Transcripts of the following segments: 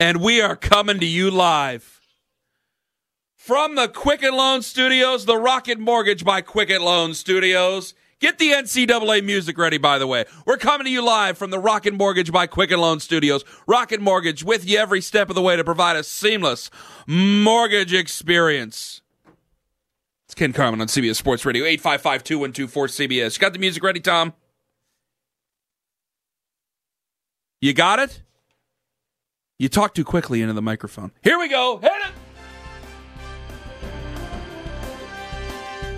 And we are coming to you live from the Quicken Loan Studios, the Rocket Mortgage by Quicken Loan Studios. Get the NCAA music ready, by the way. We're coming to you live from the Rocket Mortgage by Quicken Loan Studios. Rocket Mortgage with you every step of the way to provide a seamless mortgage experience. It's Ken Carman on CBS Sports Radio, 855 2124 CBS. You got the music ready, Tom? You got it? You talk too quickly into the microphone. Here we go. Hit it!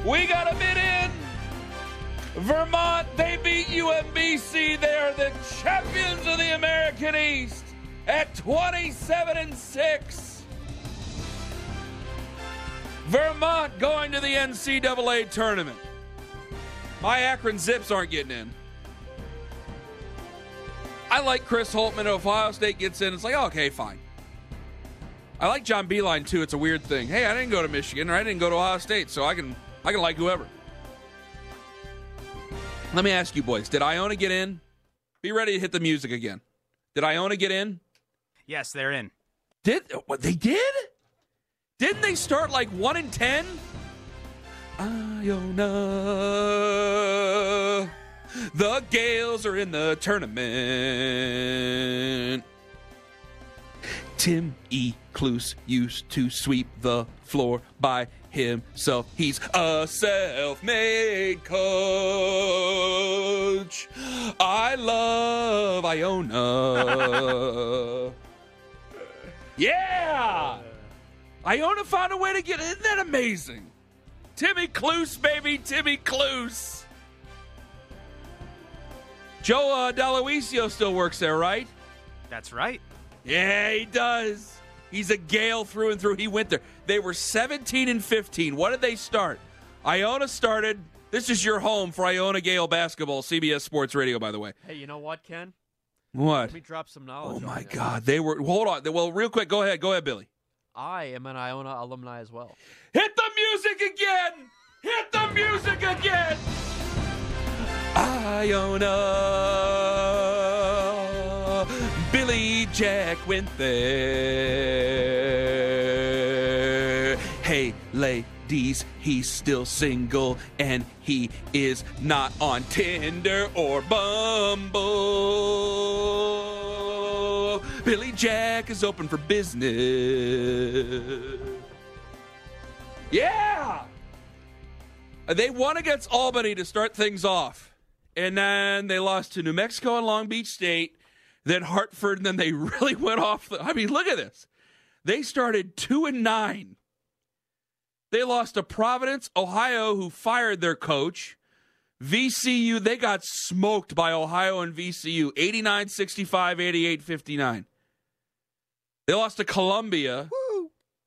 We got a bid in. Vermont, they beat UMBC. They're the champions of the American East at 27 and 6. Vermont going to the NCAA tournament. My Akron Zips aren't getting in. I like Chris Holtmann. Ohio State gets in. It's like, oh, okay, fine. I like John Beilein too. It's a weird thing. Hey, I didn't go to Michigan or I didn't go to Ohio State, so I can I can like whoever. Let me ask you, boys. Did Iona get in? Be ready to hit the music again. Did Iona get in? Yes, they're in. Did what they did? Didn't they start like one in ten? Iona, the Gales are in the tournament. Tim E. Cluess used to sweep the floor by himself. He's a self made coach. I love Iona. yeah! Iona found a way to get Isn't that amazing? Timmy Cluess, baby. Timmy Cluess. Joe uh, Dall'Oisio still works there, right? That's right. Yeah, he does. He's a Gale through and through. He went there. They were 17 and 15. What did they start? Iona started. This is your home for Iona Gale basketball, CBS Sports Radio, by the way. Hey, you know what, Ken? What? Let me drop some knowledge. Oh my. God, they were. Hold on. Well, real quick, go ahead. Go ahead, Billy. I am an Iona alumni as well. Hit the music again. Hit the music again. Iona. Billy Jack went there. Hey, ladies, he's still single and he is not on Tinder or Bumble. Billy Jack is open for business. Yeah! They won against Albany to start things off. And then they lost to New Mexico and Long Beach State, then Hartford, and then they really went off. The, I mean, look at this. They started 2 and 9. They lost to Providence, Ohio, who fired their coach. VCU, they got smoked by Ohio and VCU 89 65, 88 59. They lost to Columbia,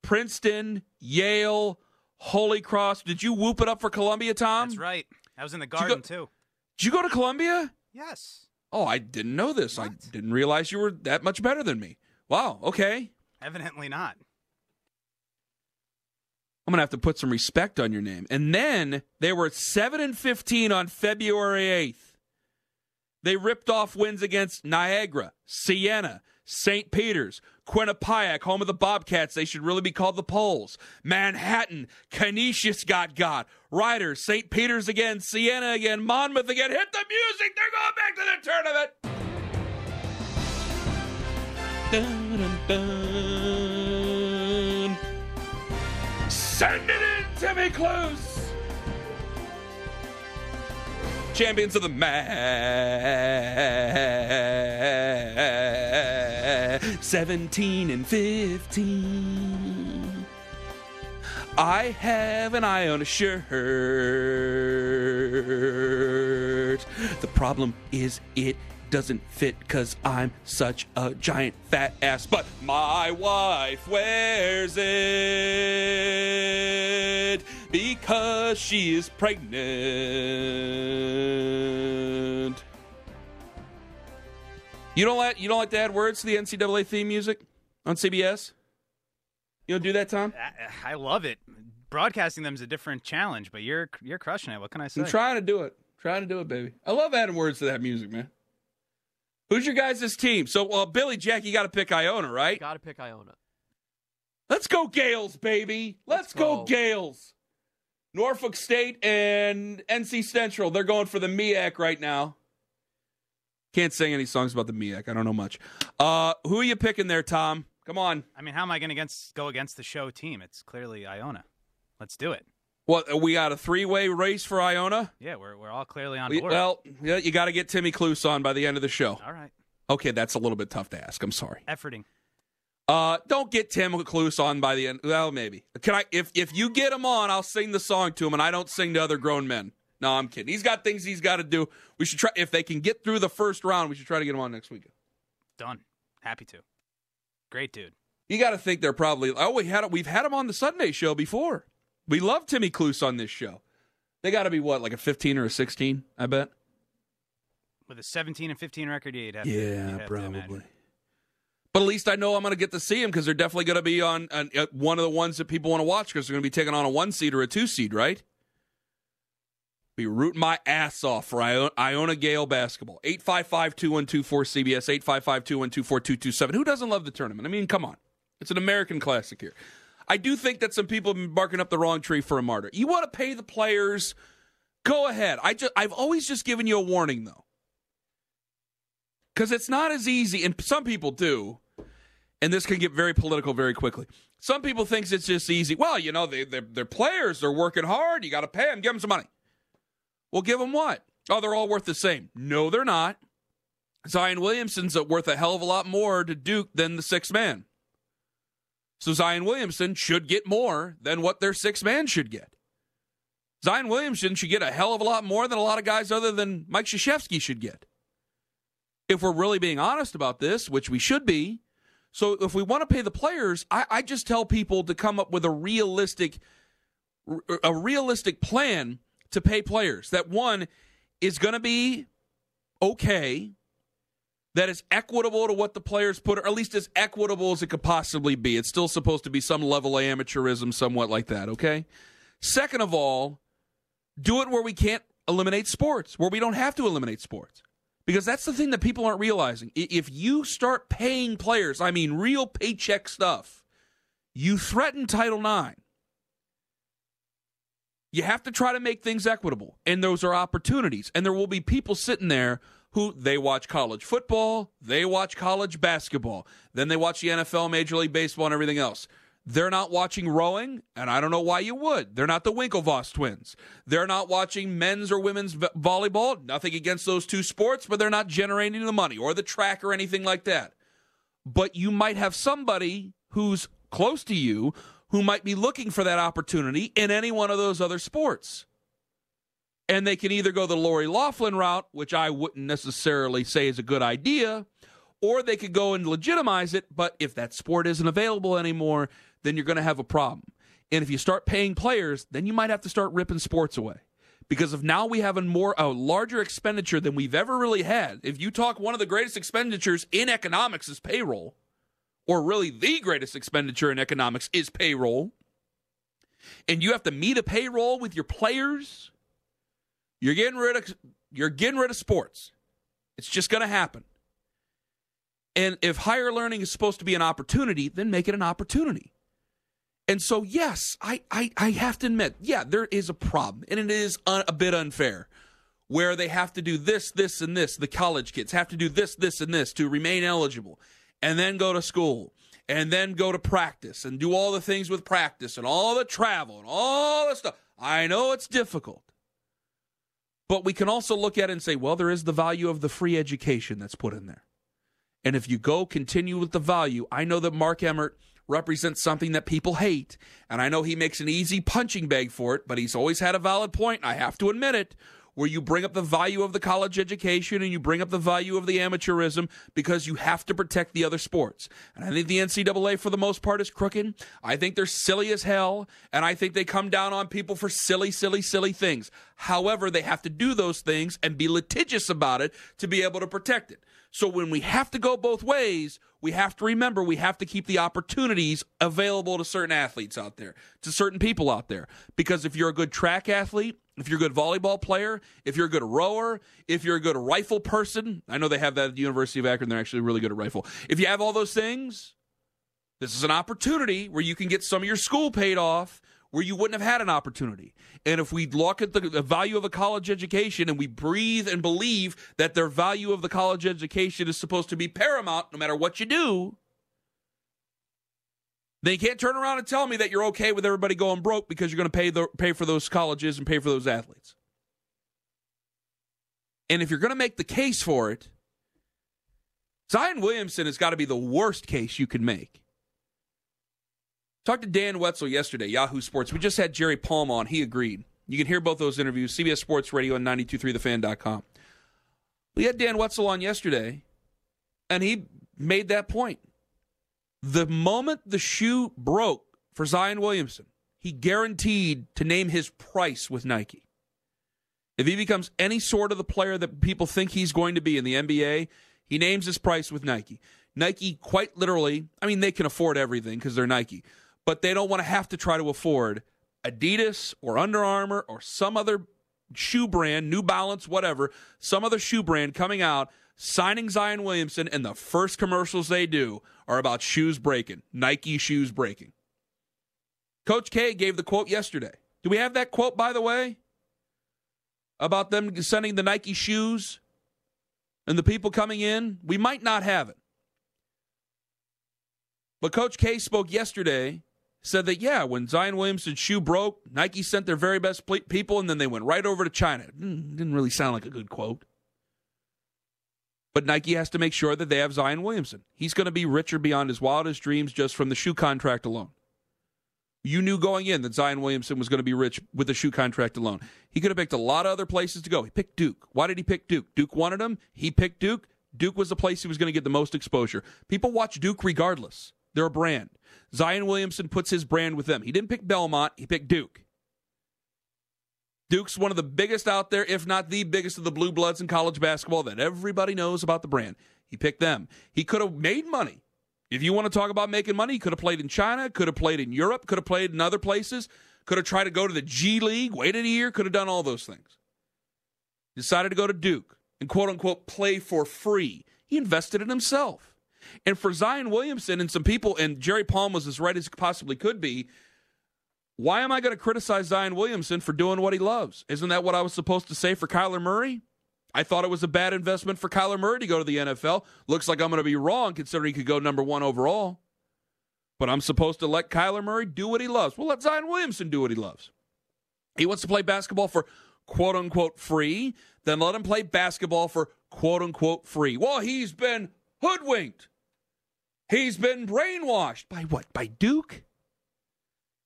Princeton, Yale, Holy Cross. Did you whoop it up for Columbia, Tom? That's right. I was in the you go- garden too. Did you go to Columbia? Yes. Oh, I didn't know this. I didn't realize you were that much better than me. Wow, okay. Evidently not. I'm gonna have to put some respect on your name. And then they were seven and fifteen on February eighth. They ripped off wins against Niagara, Siena, St. Peter's, Quinnipiac, home of the Bobcats. They should really be called the Poles. Manhattan, Canisius got got. Rider, St. Peter's again, Siena again, Monmouth again. Hit the music. They're going back to the tournament. Dun, dun, dun. Send it in, Timmy Cluess. Champions of the match. 17 and 15. I have an Iona shirt. The problem is it doesn't fit because I'm such a giant fat ass. But my wife wears it because she is pregnant. You don't like you don't like to add words to the NCAA theme music on CBS? You don't do that, Tom? I, I love it. Broadcasting them is a different challenge, but you're you're crushing it. What can I say? I'm trying to do it. Trying to do it, baby. I love adding words to that music, man. Who's your guys' team? So, well, Billy, Jack, you got to pick Iona, right? Got to pick Iona. Let's go Gales, baby. Let's, Let's go. go. Gales. Norfolk State and NC Central. They're going for the MEAC right now. Can't sing any songs about the MEAC. I don't know much. Uh, who are you picking there, Tom? Come on. I mean, how am I going to against, go against the show team? It's clearly Iona. Let's do it. What we got a three-way race for Iona? Yeah, we're, we're all clearly on We- board. well, yeah, you got to get Timmy Cluess on by the end of the show. all right. Okay, that's a little bit tough to ask. I'm sorry. Efforting. Uh, don't get Tim Cluess on by the end. Well, maybe. Can I? If if you get him on, I'll sing the song to him, and I don't sing to other grown men. No, I'm kidding. He's got things he's got to do. We should try. If they can get through the first round, we should try to get him on next week. Done. Happy to. Great dude. You got to think they're probably. Oh, we had we've had him on the Sunday show before. We love Timmy Cluess on this show. They got to be what, like a 15 or a 16? I bet. With a 17 and 15 record, yeah, you'd have have to imagine. But at least I know I'm going to get to see him because they're definitely going to be on, on uh, one of the ones that people want to watch because they're going to be taking on a one seed or a two seed, right? Be rooting my ass off for Iona, Iona Gale basketball. 855 2124 CBS, 855 2124 227. Who doesn't love the tournament? I mean, come on. It's an American classic here. I do think that some people have been barking up the wrong tree for a martyr. You want to pay the players? Go ahead. I just, I've always just given you a warning, though because it's not as easy and some people do and this can get very political very quickly some people think it's just easy well you know they, they're, they're players they're working hard you got to pay them give them some money well give them what? Oh they're all worth the same. No they're not. Zion williamson's worth a hell of a lot more to duke than the sixth man. So zion williamson should get more than what their sixth man should get. Zion williamson should get a hell of a lot more than a lot of guys other than mike Krzyzewski should get. If we're really being honest about this, which we should be. So if we want to pay the players, I, I just tell people to come up with a realistic a realistic plan to pay players. That one is going to be okay. That is equitable to what the players put, or at least as equitable as it could possibly be. It's still supposed to be some level of amateurism, somewhat like that, okay? Second of all, do it where we can't eliminate sports, where we don't have to eliminate sports. Because that's the thing that people aren't realizing. If you start paying players, I mean real paycheck stuff, you threaten Title IX. You have to try to make things equitable. And those are opportunities. And there will be people sitting there who they watch college football, they watch college basketball, then they watch the NFL, Major League Baseball, and everything else. They're not watching rowing, and I don't know why you would. They're not the Winklevoss twins. They're not watching men's or women's volleyball. Nothing against those two sports, but they're not generating the money or the track or anything like that. But you might have somebody who's close to you who might be looking for that opportunity in any one of those other sports. And they can either go the Lori Laughlin route, which I wouldn't necessarily say is a good idea, or they could go and legitimize it. But if that sport isn't available anymore, then you're going to have a problem. And if you start paying players, then you might have to start ripping sports away. Because if now we have a more a larger expenditure than we've ever really had. If you talk one of the greatest expenditures in economics is payroll, or really the greatest expenditure in economics is payroll, and you have to meet a payroll with your players, you're getting rid of you're getting rid of sports. It's just going to happen. And if higher learning is supposed to be an opportunity, then make it an opportunity. And so, yes, I, I, I have to admit, yeah, there is a problem, and it is un, a bit unfair where they have to do this, this, and this. The college kids have to do this, this, and this to remain eligible, and then go to school, and then go to practice, and do all the things with practice, and all the travel, and all the stuff. I know it's difficult. But we can also look at it and say, well, there is the value of the free education that's put in there. And if you go continue with the value, I know that Mark Emmert represents something that people hate. And I know he makes an easy punching bag for it, but he's always had a valid point. I have to admit it. Where you bring up the value of the college education and you bring up the value of the amateurism because you have to protect the other sports. And I think the NCAA, for the most part, is crooked. I think they're silly as hell. And I think they come down on people for silly, silly, silly things. However, they have to do those things and be litigious about it to be able to protect it. So when we have to go both ways, we have to remember we have to keep the opportunities available to certain athletes out there, to certain people out there. Because if you're a good track athlete, if you're a good volleyball player, if you're a good rower, if you're a good rifle person, I know they have that at the University of Akron, they're actually really good at rifle. If you have all those things, this is an opportunity where you can get some of your school paid off where you wouldn't have had an opportunity. And if we look at the, the, value of a college education and we breathe and believe that their value of the college education is supposed to be paramount no matter what you do, then you can't turn around and tell me that you're okay with everybody going broke because you're going to pay the, pay for those colleges and pay for those athletes. And if you're going to make the case for it, Zion Williamson has got to be the worst case you can make. Talked to Dan Wetzel yesterday, Yahoo Sports. We just had Jerry Palm on. He agreed. You can hear both those interviews, CBS Sports Radio and 923thefan.com. We had Dan Wetzel on yesterday, and he made that point. The moment the shoe broke for Zion Williamson, he guaranteed to name his price with Nike. If he becomes any sort of the player that people think he's going to be in the NBA, he names his price with Nike. Nike, quite literally, I mean, they can afford everything because they're Nike but they don't want to have to try to afford Adidas or Under Armour or some other shoe brand, New Balance, whatever, some other shoe brand coming out, signing Zion Williamson, and the first commercials they do are about shoes breaking, Nike shoes breaking. Coach K gave the quote yesterday. Do we have that quote, by the way? About them sending the Nike shoes and the people coming in? We might not have it. But Coach K spoke yesterday said that yeah, when Zion Williamson's shoe broke, Nike sent their very best people, and then they went right over to China. Hmm, didn't really sound like a good quote. But Nike has to make sure that they have Zion Williamson. He's going to be richer beyond his wildest dreams just from the shoe contract alone. You knew going in that Zion Williamson was going to be rich with the shoe contract alone. He could have picked a lot of other places to go. He picked Duke. Why did he pick Duke? Duke wanted him. He picked Duke. Duke was the place he was going to get the most exposure. People watch Duke regardless. They're a brand. Zion Williamson puts his brand with them. He didn't pick Belmont, he picked Duke. Duke's one of the biggest out there, if not the biggest of the blue bloods in college basketball that everybody knows about the brand. He picked them. He could have made money. If you want to talk about making money, he could have played in China, could have played in Europe, could have played in other places, could have tried to go to the G League, waited a year, could have done all those things. Decided to go to Duke and quote unquote play for free. He invested in himself. And for Zion Williamson and some people, and Jerry Palm was as right as possibly could be, why am I going to criticize Zion Williamson for doing what he loves? Isn't that what I was supposed to say for Kyler Murray? I thought it was a bad investment for Kyler Murray to go to the NFL. Looks like I'm going to be wrong considering he could go number one overall. But I'm supposed to let Kyler Murray do what he loves. Well, let Zion Williamson do what he loves. He wants to play basketball for quote unquote free, then let him play basketball for quote unquote free. Well, he's been hoodwinked. He's been brainwashed by what? By Duke?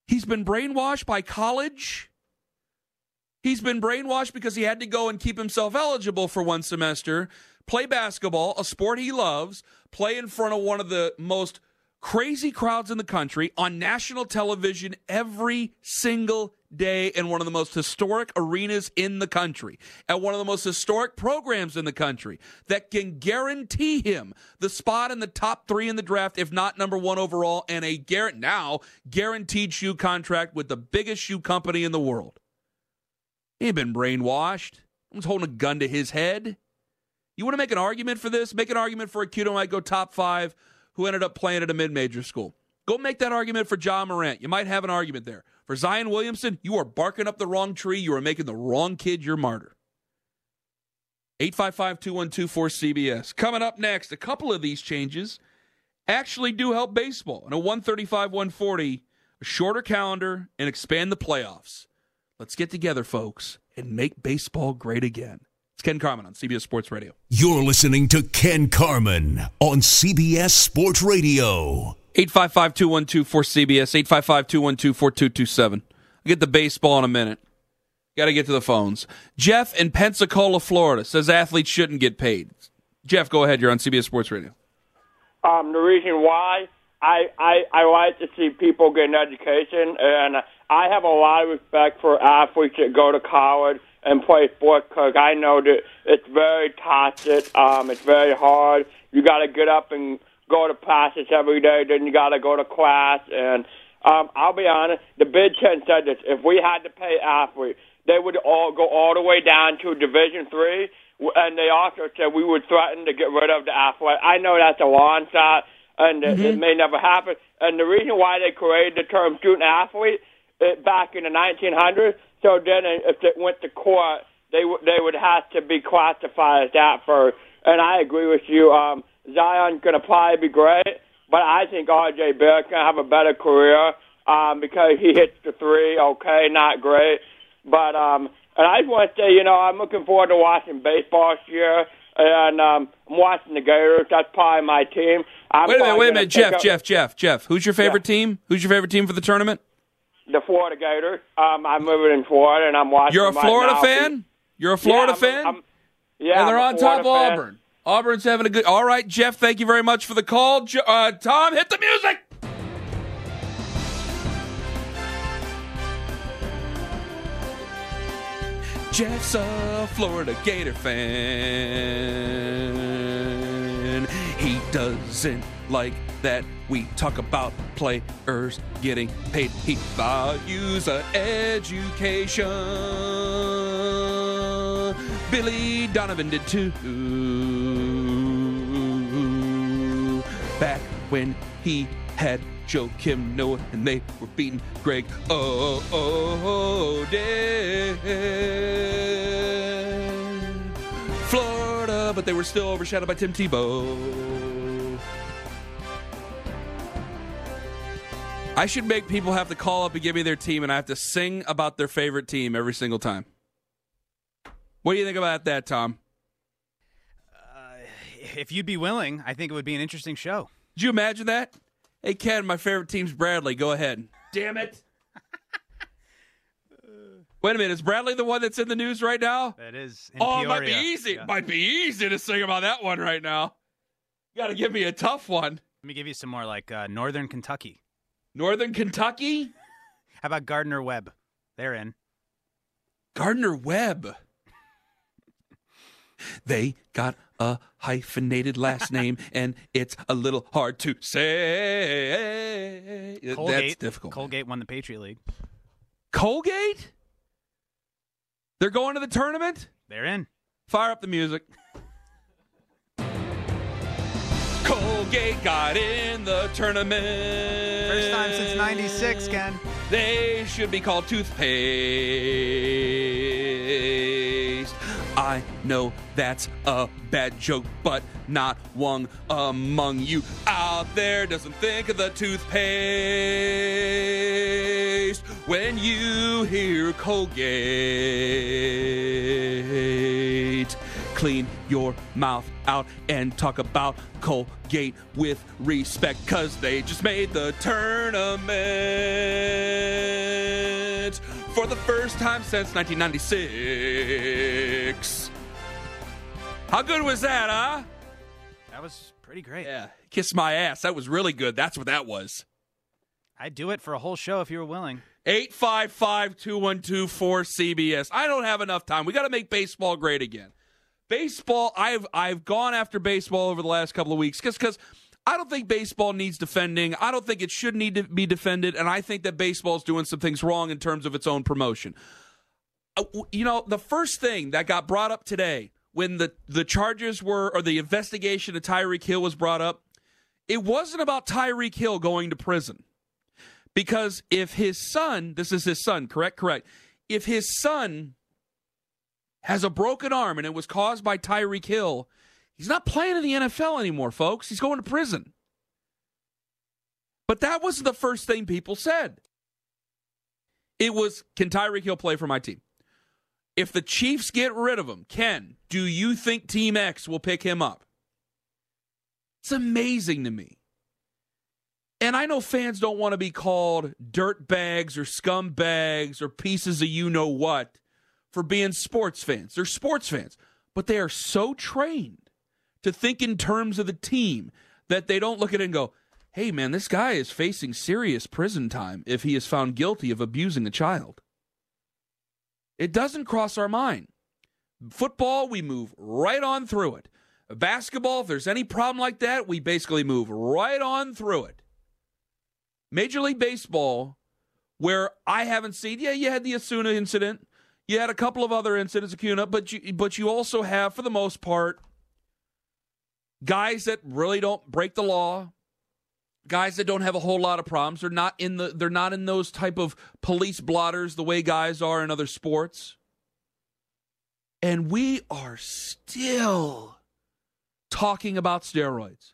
He's been brainwashed by college? He's been brainwashed because he had to go and keep himself eligible for one semester, play basketball, a sport he loves, play in front of one of the most crazy crowds in the country on national television every single day in one of the most historic arenas in the country, at one of the most historic programs in the country that can guarantee him the spot in the top three in the draft, if not number one overall, and a gar- now guaranteed shoe contract with the biggest shoe company in the world. He ain't been brainwashed. I was holding a gun to his head. You want to make an argument for this? Make an argument for a kid who might go top five who ended up playing at a mid major school. Go make that argument for Ja Morant. You might have an argument there. For Zion Williamson, you are barking up the wrong tree. You are making the wrong kid your martyr. 855 212 cbs Coming up next, a couple of these changes actually do help baseball. In a 135 140, a shorter calendar, and expand the playoffs. Let's get together, folks, and make baseball great again. It's Ken Carman on CBS Sports Radio. You're listening to Ken Carman on CBS Sports Radio. 855 212 cbs 855 212 4227. I'll get the baseball in a minute. Got to get to the phones. Jeff in Pensacola, Florida says athletes shouldn't get paid. Jeff, go ahead. You're on CBS Sports Radio. Um, the reason why I, I I like to see people get an education, and I have a lot of respect for athletes that go to college and play sports because I know that it's very toxic. Um, it's very hard. You got to get up and go to practice every day. Then you got to go to class. And um, I'll be honest, the Big Ten said this: if we had to pay athletes, they would all go all the way down to Division Three. And they also said we would threaten to get rid of the athlete. I know that's a long shot, and it, it may never happen. And the reason why they created the term student athlete it, back in the 1900s, so then if it went to court, they would they would have to be classified as that first. And I agree with you. Um, Zion's going to probably be great, but I think R.J. Barrett's going to have a better career um, because he hits the three. Okay, not great, but um, and I just want to say, you know, I'm looking forward to watching baseball this year. And um, I'm watching the Gators. That's probably my team. I'm Wait a minute, wait a minute, Jeff, up Jeff, Jeff, Jeff. Who's your favorite team? Who's your favorite team for the tournament? The Florida Gators. Um, I'm living in Florida, and I'm watching. You're a them right Florida fan? You're a Florida yeah, I'm fan? I'm- yeah, and they're I'm on top of Florida. Auburn. Auburn's having a good. All right, Jeff. Thank you very much for the call. Uh, Tom, hit the music. Jeff's a Florida Gator fan. He doesn't like that we talk about players getting paid. He values a education. Billy Donovan did too. Back when he had Joakim Noah and they were beating Greg Oh Florida, but they were still overshadowed by Tim Tebow. I should make people have to call up and give me their team, and I have to sing about their favorite team every single time. What do you think about that, Tom? Uh, if you'd be willing, I think it would be an interesting show. Did you imagine that? Hey, Ken, my favorite team's Bradley. Go ahead. Damn it. Wait a minute. Is Bradley the one that's in the news right now? That is. In oh, it might be easy. Yeah. Might be easy to sing about that one right now. You got to give me a tough one. Let me give you some more like uh, Northern Kentucky. Northern Kentucky? How about Gardner Webb? They're in. Gardner Webb. They got a hyphenated last name, and it's a little hard to say. Colgate. That's difficult. Colgate won the Patriot League. Colgate? They're going to the tournament? They're in. Fire up the music. Colgate got in the tournament. First time since '96, Ken. They should be called toothpaste. I know that's a bad joke, but not one among you out there doesn't think of the toothpaste when you hear Colgate. Clean your mouth out and talk about Colgate with respect, cause they just made the tournament for the first time since 1996. How good was that, huh? That was pretty great. Yeah, kiss my ass. That was really good. That's what that was. I'd do it for a whole show if you were willing. 855 212 4CBS. I don't have enough time. We got to make baseball great again. Baseball, I've I've gone after baseball over the last couple of weeks because because I don't think baseball needs defending. I don't think it should need to be defended, and I think that baseball is doing some things wrong in terms of its own promotion. Uh, You know, the first thing that got brought up today when the the charges were or the investigation of Tyreek Hill was brought up, it wasn't about Tyreek Hill going to prison. Because if his son, this is his son, correct? Correct. If his son has a broken arm and it was caused by Tyreek Hill, he's not playing in the NFL anymore, folks. He's going to prison. But that wasn't the first thing people said. It was, can Tyreek Hill play for my team? If the Chiefs get rid of him, Ken, do you think Team X will pick him up? It's amazing to me. And I know fans don't want to be called dirt bags or scumbags or pieces of you know what for being sports fans. They're sports fans, but they are so trained to think in terms of the team that they don't look at it and go, hey, man, this guy is facing serious prison time if he is found guilty of abusing a child. It doesn't cross our mind. Football, we move right on through it. Basketball, if there's any problem like that, we basically move right on through it. Major League Baseball, where I haven't seen, yeah, you had the Osuna incident, you had a couple of other incidents, Acuna, but you, but you also have, for the most part, guys that really don't break the law, guys that don't have a whole lot of problems. They're not in the they're not in those type of police blotters the way guys are in other sports. And we are still talking about steroids.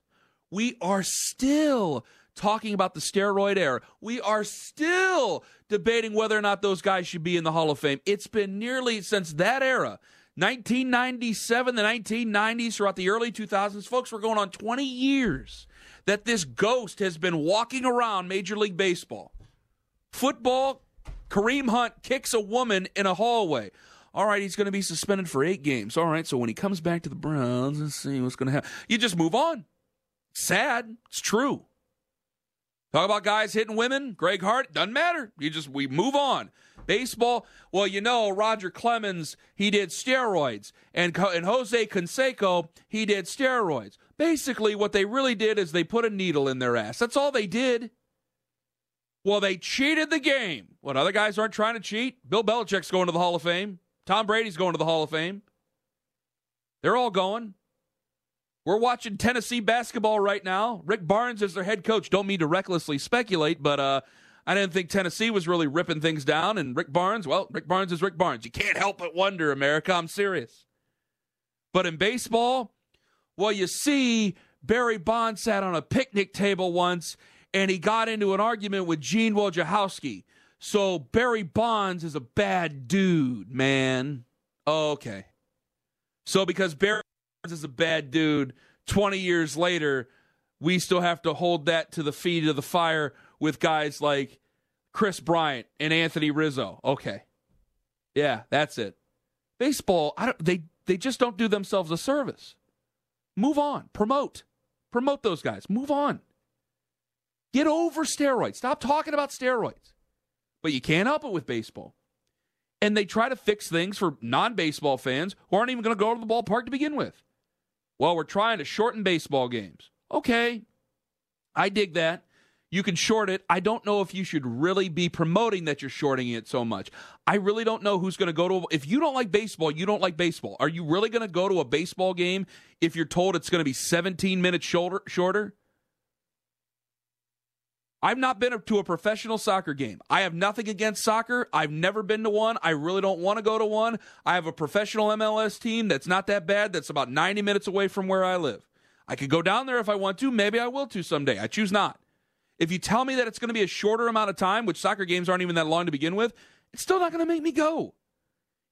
We are still talking about the steroid era. We are still debating whether or not those guys should be in the Hall of Fame. It's been nearly since that era, 1997, the 1990s, throughout the early 2000s. Folks, we're going on 20 years that this ghost has been walking around Major League Baseball. Football, Kareem Hunt kicks a woman in a hallway. All right, he's going to be suspended for eight games. All right, so when he comes back to the Browns, let's see what's going to happen. You just move on. Sad. It's true. Talk about guys hitting women. Greg Hardy doesn't matter. You just we move on. Baseball. Well, you know Roger Clemens. He did steroids, and and Jose Canseco. He did steroids. Basically, what they really did is they put a needle in their ass. That's all they did. Well, they cheated the game. What other guys aren't trying to cheat? Bill Belichick's going to the Hall of Fame. Tom Brady's going to the Hall of Fame. They're all going. We're watching Tennessee basketball right now. Rick Barnes is their head coach. Don't mean to recklessly speculate, but uh, I didn't think Tennessee was really ripping things down. And Rick Barnes, well, Rick Barnes is Rick Barnes. You can't help but wonder, America. I'm serious. But in baseball, well, you see, Barry Bonds sat on a picnic table once and he got into an argument with Gene Wojciechowski. So Barry Bonds is a bad dude, man. Okay. So because Barry Bonds is a bad dude, 20 years later, we still have to hold that to the feet of the fire with guys like Kris Bryant and Anthony Rizzo. Okay. Yeah, that's it. Baseball, I don't they they just don't do themselves a service. Move on. Promote. Promote those guys. Move on. Get over steroids. Stop talking about steroids. But you can't help it with baseball. And they try to fix things for non baseball fans who aren't even going to go to the ballpark to begin with. Well, we're trying to shorten baseball games. Okay. I dig that. You can short it. I don't know if you should really be promoting that you're shorting it so much. I really don't know who's going to go to. If you don't like baseball, you don't like baseball. Are you really going to go to a baseball game if you're told it's going to be 17 minutes shorter? shorter? I've not been to a professional soccer game. I have nothing against soccer. I've never been to one. I really don't want to go to one. I have a professional MLS team that's not that bad, that's about 90 minutes away from where I live. I could go down there if I want to. Maybe I will to someday. I choose not. If you tell me that it's going to be a shorter amount of time, which soccer games aren't even that long to begin with, it's still not going to make me go.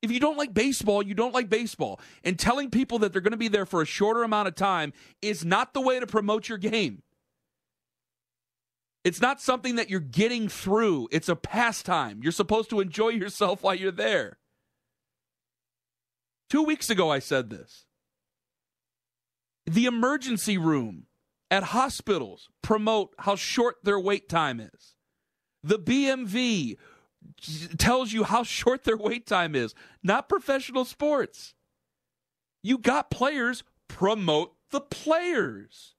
If you don't like baseball, you don't like baseball. And telling people that they're going to be there for a shorter amount of time is not the way to promote your game. It's not something that you're getting through, it's a pastime. You're supposed to enjoy yourself while you're there. Two weeks ago, I said this. The emergency room at hospitals promote how short their wait time is. The BMV tells you how short their wait time is, not professional sports. You got players, promote the players.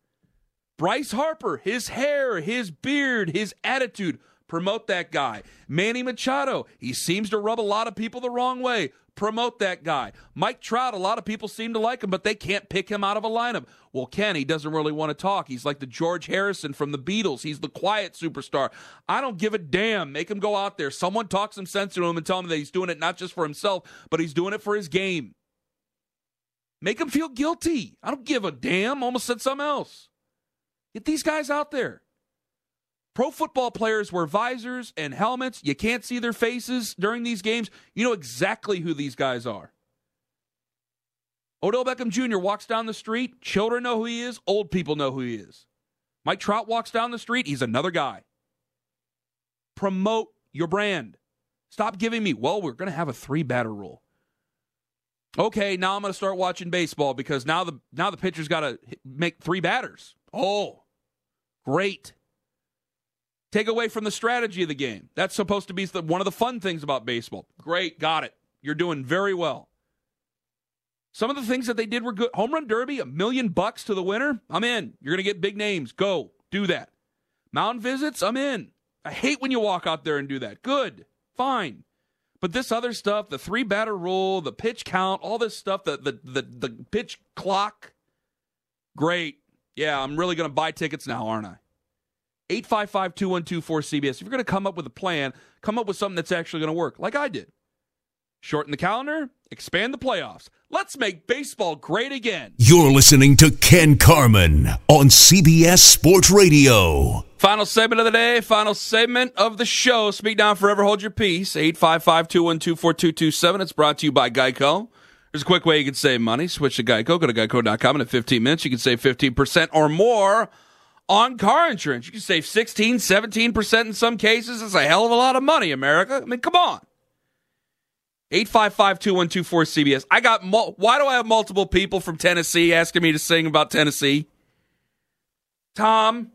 Bryce Harper, his hair, his beard, his attitude, promote that guy. Manny Machado, he seems to rub a lot of people the wrong way. Promote that guy. Mike Trout, a lot of people seem to like him, but they can't pick him out of a lineup. Well, Kenny doesn't really want to talk. He's like the George Harrison from the Beatles. He's the quiet superstar. I don't give a damn. Make him go out there. Someone talk some sense to him and tell him that he's doing it not just for himself, but he's doing it for his game. Make him feel guilty. I don't give a damn. Almost said something else. Get these guys out there. Pro football players wear visors and helmets. You can't see their faces during these games. You know exactly who these guys are. Odell Beckham Jr. walks down the street. Children know who he is. Old people know who he is. Mike Trout walks down the street. He's another guy. Promote your brand. Stop giving me, well, we're going to have a three batter rule. Okay, now I'm going to start watching baseball because now the now the pitcher's got to make three batters. Oh, great. Take away from the strategy of the game. That's supposed to be one of the fun things about baseball. Great, got it. You're doing very well. Some of the things that they did were good. Home run derby, a million bucks to the winner. I'm in. You're going to get big names. Go do that. Mound visits, I'm in. I hate when you walk out there and do that. Good, fine. But this other stuff, the three batter rule, the pitch count, all this stuff, the the the, the pitch clock, great. Yeah, I'm really going to buy tickets now, aren't I? 855 212 4CBS. If you're going to come up with a plan, come up with something that's actually going to work, like I did. Shorten the calendar, expand the playoffs. Let's make baseball great again. You're listening to Ken Carman on CBS Sports Radio. Final segment of the day, final segment of the show. Speak now, forever hold your peace. 855 212 4227. It's brought to you by Geico. There's a quick way you can save money. Switch to Geico. Go to geico.com. And in 15 minutes, you can save 15% or more on car insurance. You can save 16, 17% in some cases. It's a hell of a lot of money, America. I mean, come on. 855 212 cbs I got, mul- why do I have multiple people from Tennessee asking me to sing about Tennessee? Tom.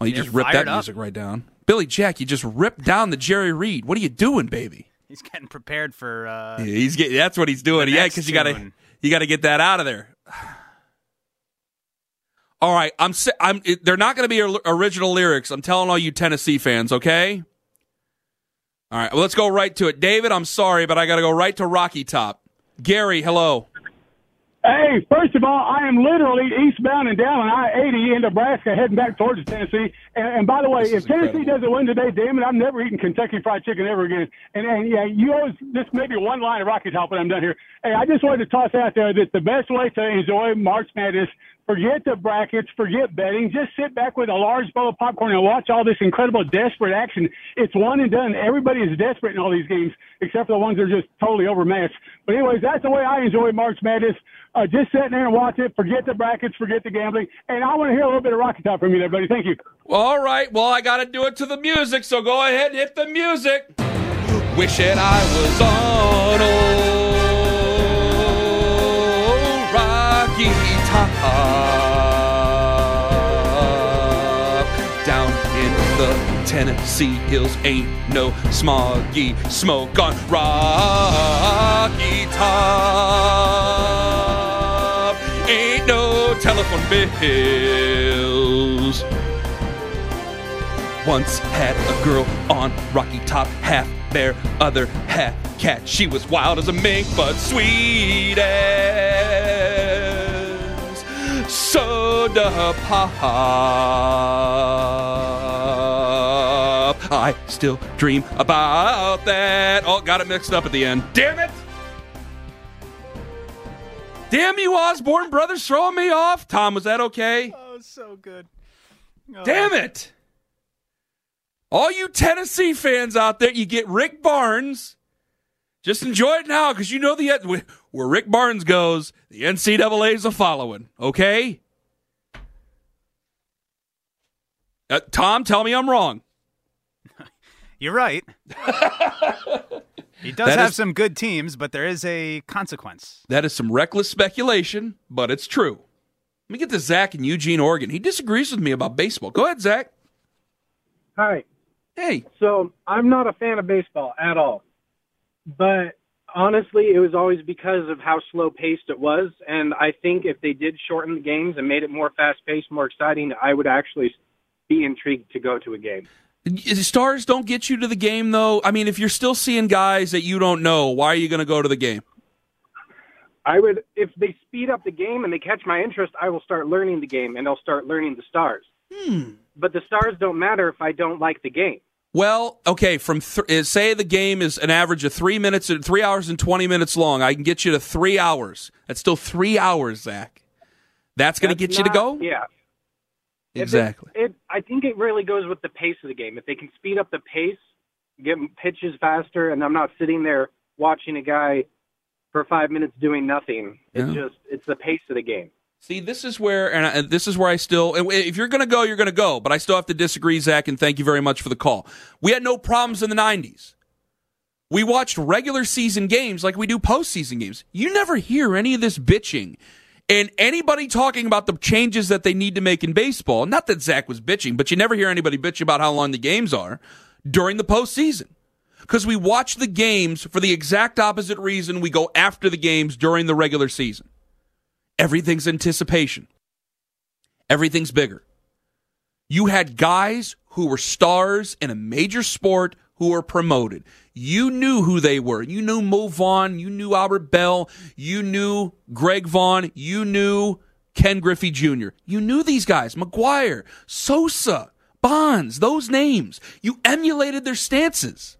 Oh, you They're just ripped that up. music right down. Billy Jack, you just ripped down the Jerry Reed. What are you doing, baby? He's getting prepared for. Uh, Yeah, he's getting. That's what he's doing. Yeah, because you got to you got to get that out of there. All right, I'm. I'm. They're not going to be original lyrics. I'm telling all you Tennessee fans. Okay. All right. Well, let's go right to it. David, I'm sorry, but I got to go right to Rocky Top. Gary, hello. Hey, first of all, I am literally eastbound and down on I-80 in Nebraska, heading back towards Tennessee. And, and by the way, if Tennessee incredible. doesn't win today, damn it, I'm never eating Kentucky Fried Chicken ever again. And, and yeah, you always just maybe one line of Rocky Top when I'm done here. Hey, I just wanted to toss out there that the best way to enjoy March Madness, forget the brackets, forget betting, just sit back with a large bowl of popcorn and watch all this incredible desperate action. It's one and done. Everybody is desperate in all these games, except for the ones that are just totally overmatched. But anyways, that's the way I enjoy March Madness. Uh, just sitting there and watch it. Forget the brackets, forget the gambling, and I want to hear a little bit of Rocky Top from you, there, buddy. Thank you. All right. Well, I got to do it to the music, so go ahead and hit the music. Wishing I was on Top. Down in the Tennessee hills ain't no smoggy smoke on Rocky Top. Ain't no telephone bills. Once had a girl on Rocky Top, half bear, other half cat. She was wild as a mink, but sweet as pop. I still dream about that. Oh, got it mixed up at the end. Damn it! Damn you, Osborne brothers, throwing me off. Tom, was that okay? oh, so good. Oh. Damn it! All you Tennessee fans out there, you get Rick Barnes. Just enjoy it now because you know the where Rick Barnes goes, the NCAA's a following. Okay. Uh, Tom, tell me I'm wrong. You're right. he does That have is- some good teams, but there is a consequence. That is some reckless speculation, but it's true. Let me get to Zach in Eugene, Oregon. He disagrees with me about baseball. Go ahead, Zach. Hi. Hey, So I'm not a fan of baseball at all. But honestly, it was always because of how slow paced it was. And I think if they did shorten the games and made it more fast paced, more exciting, I would actually be intrigued to go to a game. stars don't get you to the game, though. I mean, if you're still seeing guys that you don't know, why are you going to go to the game? I would, if they speed up the game and they catch my interest, I will start learning the game and I'll start learning the stars. But the stars don't matter if I don't like the game. Well, okay, from th- uh, say the game is an average of three minutes, uh, three hours and twenty minutes long. I can get you to three hours. That's still three hours, Zach. That's going to get you to go. Yeah. If it- exactly. It, I think it really goes with the pace of the game. If they can speed up the pace, get pitches faster, and I'm not sitting there watching a guy for five minutes doing nothing. It's Yeah. just it's the pace of the game. See, this is where, and, I, and this is where I still, if you're going to go, you're going to go. But I still have to disagree, Zach. And thank you very much for the call. We had no problems in the '90s. We watched regular season games like we do postseason games. You never hear any of this bitching and anybody talking about the changes that they need to make in baseball. Not that Zach was bitching, but you never hear anybody bitch about how long the games are during the postseason. Because we watch the games for the exact opposite reason we go after the games during the regular season. Everything's anticipation. Everything's bigger. You had guys who were stars in a major sport who were promoted. You knew who they were. You knew Mo Vaughn. You knew Albert Belle. You knew Greg Vaughn. You knew Ken Griffey Jr. You knew these guys. McGwire, Sosa, Bonds, those names. You emulated their stances.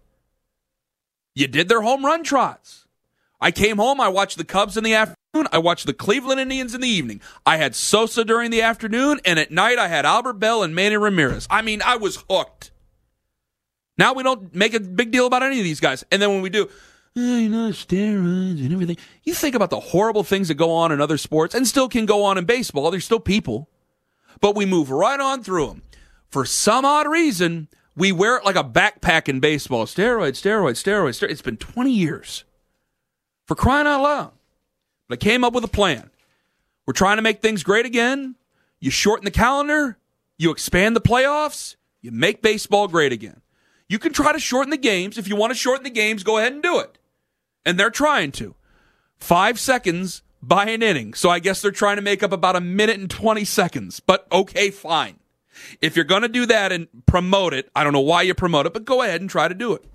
You did their home run trots. I came home. I watched the Cubs in the afternoon. I watched the Cleveland Indians in the evening. I had Sosa during the afternoon, and at night I had Albert Belle and Manny Ramirez. I mean, I was hooked. Now we don't make a big deal about any of these guys. And then when we do, oh, you know, steroids and everything, you think about the horrible things that go on in other sports and still can go on in baseball. There's still people. But we move right on through them. For some odd reason, we wear it like a backpack in baseball. Steroids, steroids, steroids, steroids. It's been 20 years. For crying out loud. But I came up with a plan. We're trying to make things great again. You shorten the calendar, you expand the playoffs, you make baseball great again. You can try to shorten the games. If you want to shorten the games, go ahead and do it. And they're trying to. Five seconds by an inning. So I guess they're trying to make up about a minute and 20 seconds. But okay, fine. If you're going to do that and promote it, I don't know why you promote it, but go ahead and try to do it.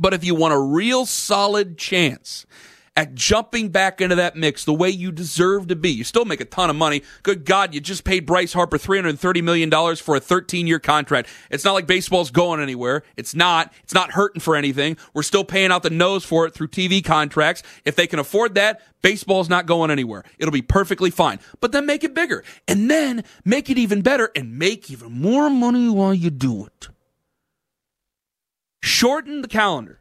But if you want a real solid chance at jumping back into that mix the way you deserve to be. You still make a ton of money. Good God, you just paid Bryce Harper $330 million for a 13 year contract. It's not like baseball's going anywhere. It's not. It's not hurting for anything. We're still paying out the nose for it through TV contracts. If they can afford that, baseball's not going anywhere. It'll be perfectly fine. But then make it bigger. And then make it even better and make even more money while you do it. Shorten the calendar.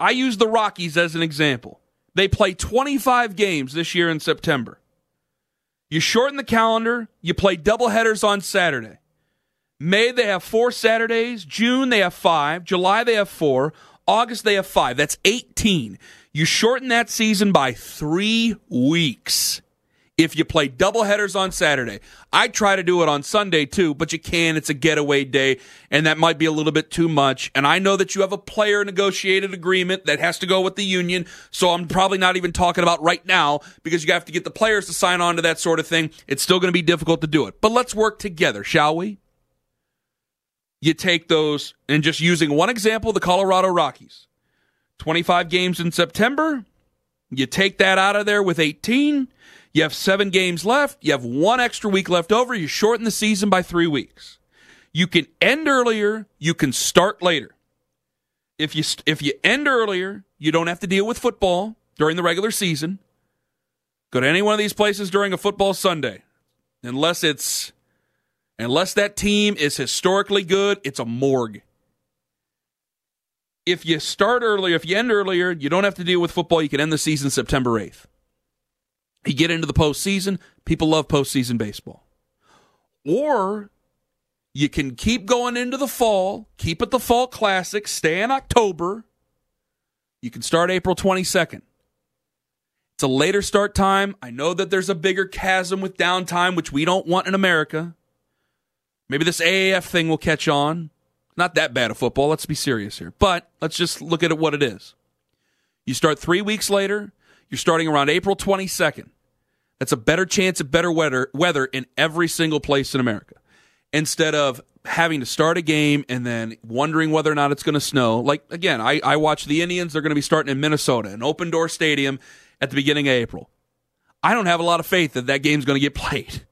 I use the Rockies as an example. They play 25 games this year in September. You shorten the calendar, you play double headers on Saturday. May they have four Saturdays, June they have five, July they have four, August they have five. That's 18. You shorten that season by three weeks if you play double headers on Saturday. I try to do it on Sunday too, but you can. It's a getaway day, and that might be a little bit too much. And I know that you have a player negotiated agreement that has to go with the union, so I'm probably not even talking about right now because you have to get the players to sign on to that sort of thing. It's still going to be difficult to do it. But let's work together, shall we? You take those, and just using one example, the Colorado Rockies. 25 games in September. You take that out of there with 18 you have seven games left. You have one extra week left over. You shorten the season by three weeks. You can end earlier. You can start later. If you if you end earlier, you don't have to deal with football during the regular season. Go to any one of these places during a football Sunday, unless it's unless that team is historically good. It's a morgue. If you start earlier, if you end earlier, you don't have to deal with football. You can end the season September eighth. You get into the postseason, people love postseason baseball. Or you can keep going into the fall, keep it the fall classic, stay in October. You can start April 22nd. It's a later start time. I know that there's a bigger chasm with downtime, which we don't want in America. Maybe this AAF thing will catch on. Not that bad of football. Let's be serious here. But let's just look at what it is. You start three weeks later. You're starting around April 22nd. That's a better chance of better weather, weather in every single place in America. Instead of having to start a game and then wondering whether or not it's going to snow. Like, again, I, I watch the Indians. They're going to be starting in Minnesota, an open door stadium at the beginning of April. I don't have a lot of faith that that game's going to get played.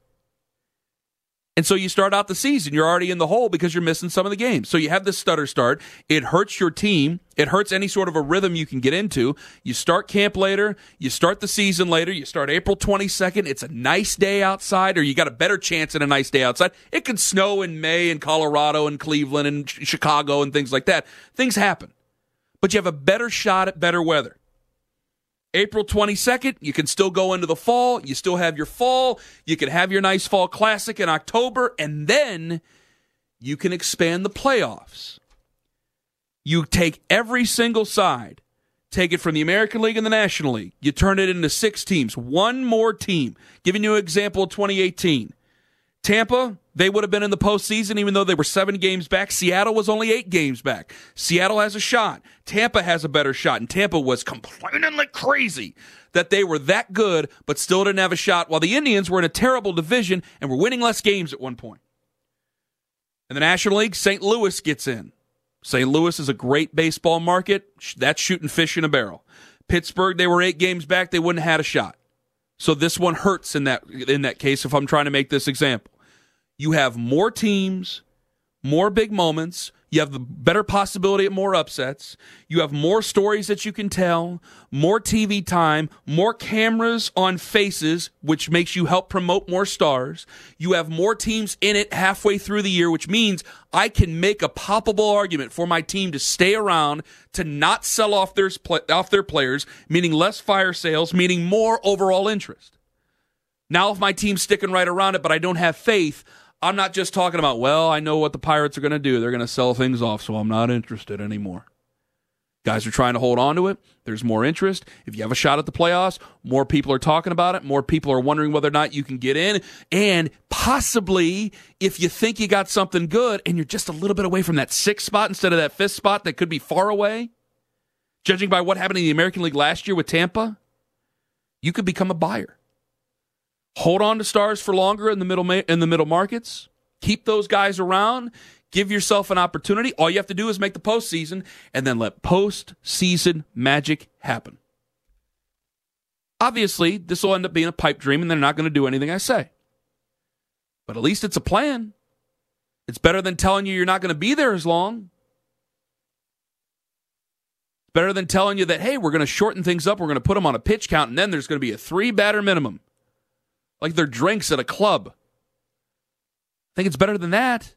And so you start out the season, you're already in the hole because you're missing some of the games. So you have this stutter start. It hurts your team. It hurts any sort of a rhythm you can get into. You start camp later. You start the season later. You start April 22nd. It's a nice day outside, or you got a better chance at a nice day outside. It could snow in May in Colorado and Cleveland and Chicago and things like that. Things happen. But you have a better shot at better weather. April 22nd, you can still go into the fall. You still have your fall. You can have your nice fall classic in October, and then you can expand the playoffs. You take every single side, take it from the American League and the National League, you turn it into six teams, one more team. Giving you an example of 2018. Tampa, they would have been in the postseason even though they were seven games back. Seattle was only eight games back. Seattle has a shot. Tampa has a better shot. And Tampa was complaining like crazy that they were that good, but still didn't have a shot, while the Indians were in a terrible division and were winning less games at one point. In the National League, St. Louis gets in. St. Louis is a great baseball market. That's shooting fish in a barrel. Pittsburgh, they were eight games back. They wouldn't have had a shot. So this one hurts in that in that case if I'm trying to make this example. You have more teams, more big moments, you have the better possibility at more upsets. You have more stories that you can tell, more TV time, more cameras on faces, which makes you help promote more stars. You have more teams in it halfway through the year, which means I can make a poppable argument for my team to stay around, to not sell off their, off their players, meaning less fire sales, meaning more overall interest. Now, if my team's sticking right around it, but I don't have faith, I'm not just talking about, well, I know what the Pirates are going to do. They're going to sell things off, so I'm not interested anymore. Guys are trying to hold on to it. There's more interest. If you have a shot at the playoffs, more people are talking about it. More people are wondering whether or not you can get in. And possibly, if you think you got something good and you're just a little bit away from that sixth spot instead of that fifth spot that could be far away, judging by what happened in the American League last year with Tampa, you could become a buyer. Hold on to stars for longer in the middle ma- in the middle markets. Keep those guys around. Give yourself an opportunity. All you have to do is make the postseason, and then let postseason magic happen. Obviously, this will end up being a pipe dream, and they're not going to do anything I say. But at least it's a plan. It's better than telling you you're not going to be there as long. Better than telling you that, hey, we're going to shorten things up, we're going to put them on a pitch count, and then there's going to be a three batter minimum like they're drinks at a club. I think it's better than that.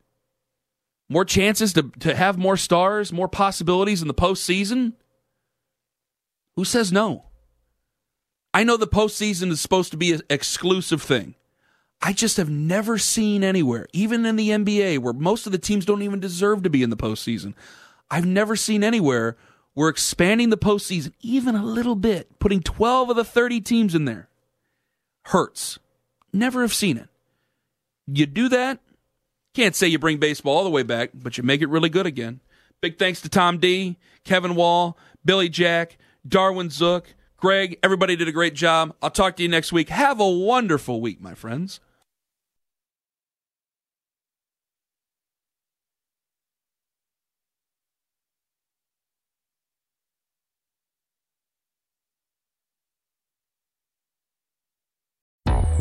More chances to, to have more stars, more possibilities in the postseason. Who says no? I know the postseason is supposed to be an exclusive thing. I just have never seen anywhere, even in the NBA, where most of the teams don't even deserve to be in the postseason. I've never seen anywhere where expanding the postseason even a little bit, putting 12 of the 30 teams in there, hurts. Never have seen it. You do that, can't say you bring baseball all the way back, but you make it really good again. Big thanks to Tom D, Kevin Wall, Billy Jack, Darwin Zook, Greg. Everybody did a great job. I'll talk to you next week. Have a wonderful week, my friends.